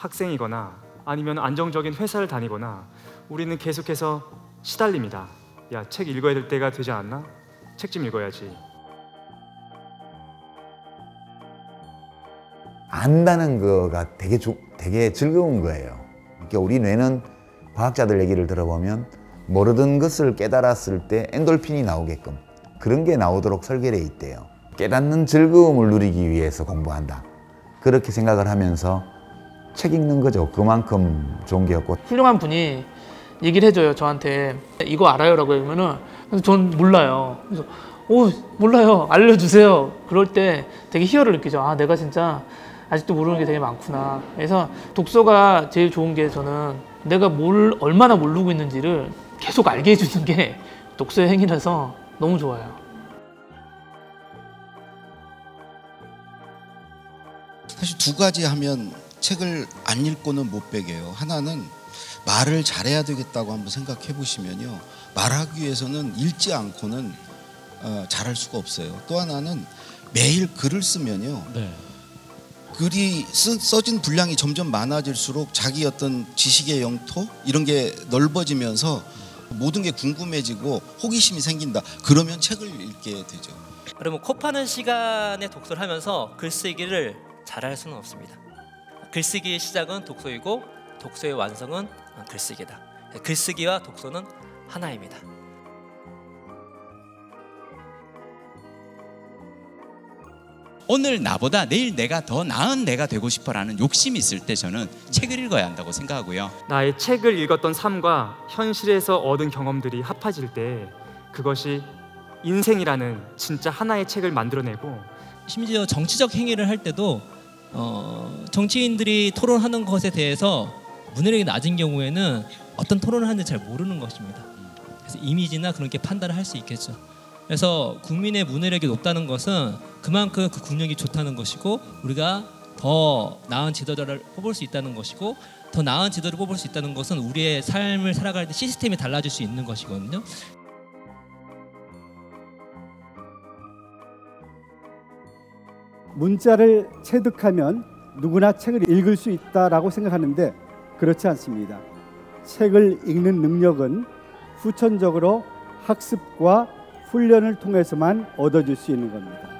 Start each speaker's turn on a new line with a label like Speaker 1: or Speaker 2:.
Speaker 1: 학생이거나 아니면 안정적인 회사를 다니거나 우리는 계속해서 시달립니다. 야, 책 읽어야 될 때가 되지 않았나? 책 좀 읽어야지.
Speaker 2: 안다는 거가 되게 조, 되게 즐거운 거예요. 그러니까 우리 뇌는 과학자들 얘기를 들어보면 모르던 것을 깨달았을 때 엔돌핀이 나오게끔 그런 게 나오도록 설계되어 있대요. 깨닫는 즐거움을 누리기 위해서 공부한다. 그렇게 생각을 하면서 책 읽는 거죠. 그만큼 좋은 게였고.
Speaker 3: 훌륭한 분이 얘기를 해줘요 저한테. 이거 알아요라고 하면은 그래서 전 몰라요. 그래서 오 몰라요. 알려주세요. 그럴 때 되게 희열을 느끼죠. 아 내가 진짜 아직도 모르는 게 되게 많구나. 그래서 독서가 제일 좋은 게 저는 내가 뭘 얼마나 모르고 있는지를 계속 알게 해주는 게 독서의 행위라서 너무 좋아요.
Speaker 4: 사실 두 가지 하면 책을 안 읽고는 못 베겨요. 하나는 말을 잘해야 되겠다고 한번 생각해 보시면요. 말하기 위해서는 읽지 않고는 어, 잘할 수가 없어요. 또 하나는 매일 글을 쓰면요. 글이 쓰, 써진 분량이 점점 많아질수록 자기 어떤 지식의 영토 이런 게 넓어지면서 모든 게 궁금해지고 호기심이 생긴다. 그러면 책을 읽게 되죠.
Speaker 5: 여러분 코 파는 시간에 독서를 하면서 글쓰기를 잘할 수는 없습니다. 글쓰기의 시작은 독서이고 독서의 완성은 글쓰기다. 글쓰기와 독서는 하나입니다.
Speaker 6: 오늘 나보다 내일 내가 더 나은 내가 되고 싶어라는 욕심이 있을 때 저는 책을 읽어야 한다고 생각하고요.
Speaker 1: 나의 책을 읽었던 삶과 현실에서 얻은 경험들이 합해질 때 그것이 인생이라는 진짜 하나의 책을 만들어내고
Speaker 7: 심지어 정치적 행위를 할 때도 어, 정치인들이 토론하는 것에 대해서 문해력이 낮은 경우에는 어떤 토론을 하는지 잘 모르는 것입니다. 그래서 이미지나 그런 게 판단을 할 수 있겠죠. 그래서 국민의 문해력이 높다는 것은 그만큼 그 국력이 좋다는 것이고 우리가 더 나은 지도자를 뽑을 수 있다는 것이고 더 나은 지도를 뽑을 수 있다는 것은 우리의 삶을 살아갈 때 시스템이 달라질 수 있는 것이거든요.
Speaker 8: 문자를 체득하면 누구나 책을 읽을 수 있다라고 생각하는데 그렇지 않습니다. 책을 읽는 능력은 후천적으로 학습과 훈련을 통해서만 얻어질 수 있는 겁니다.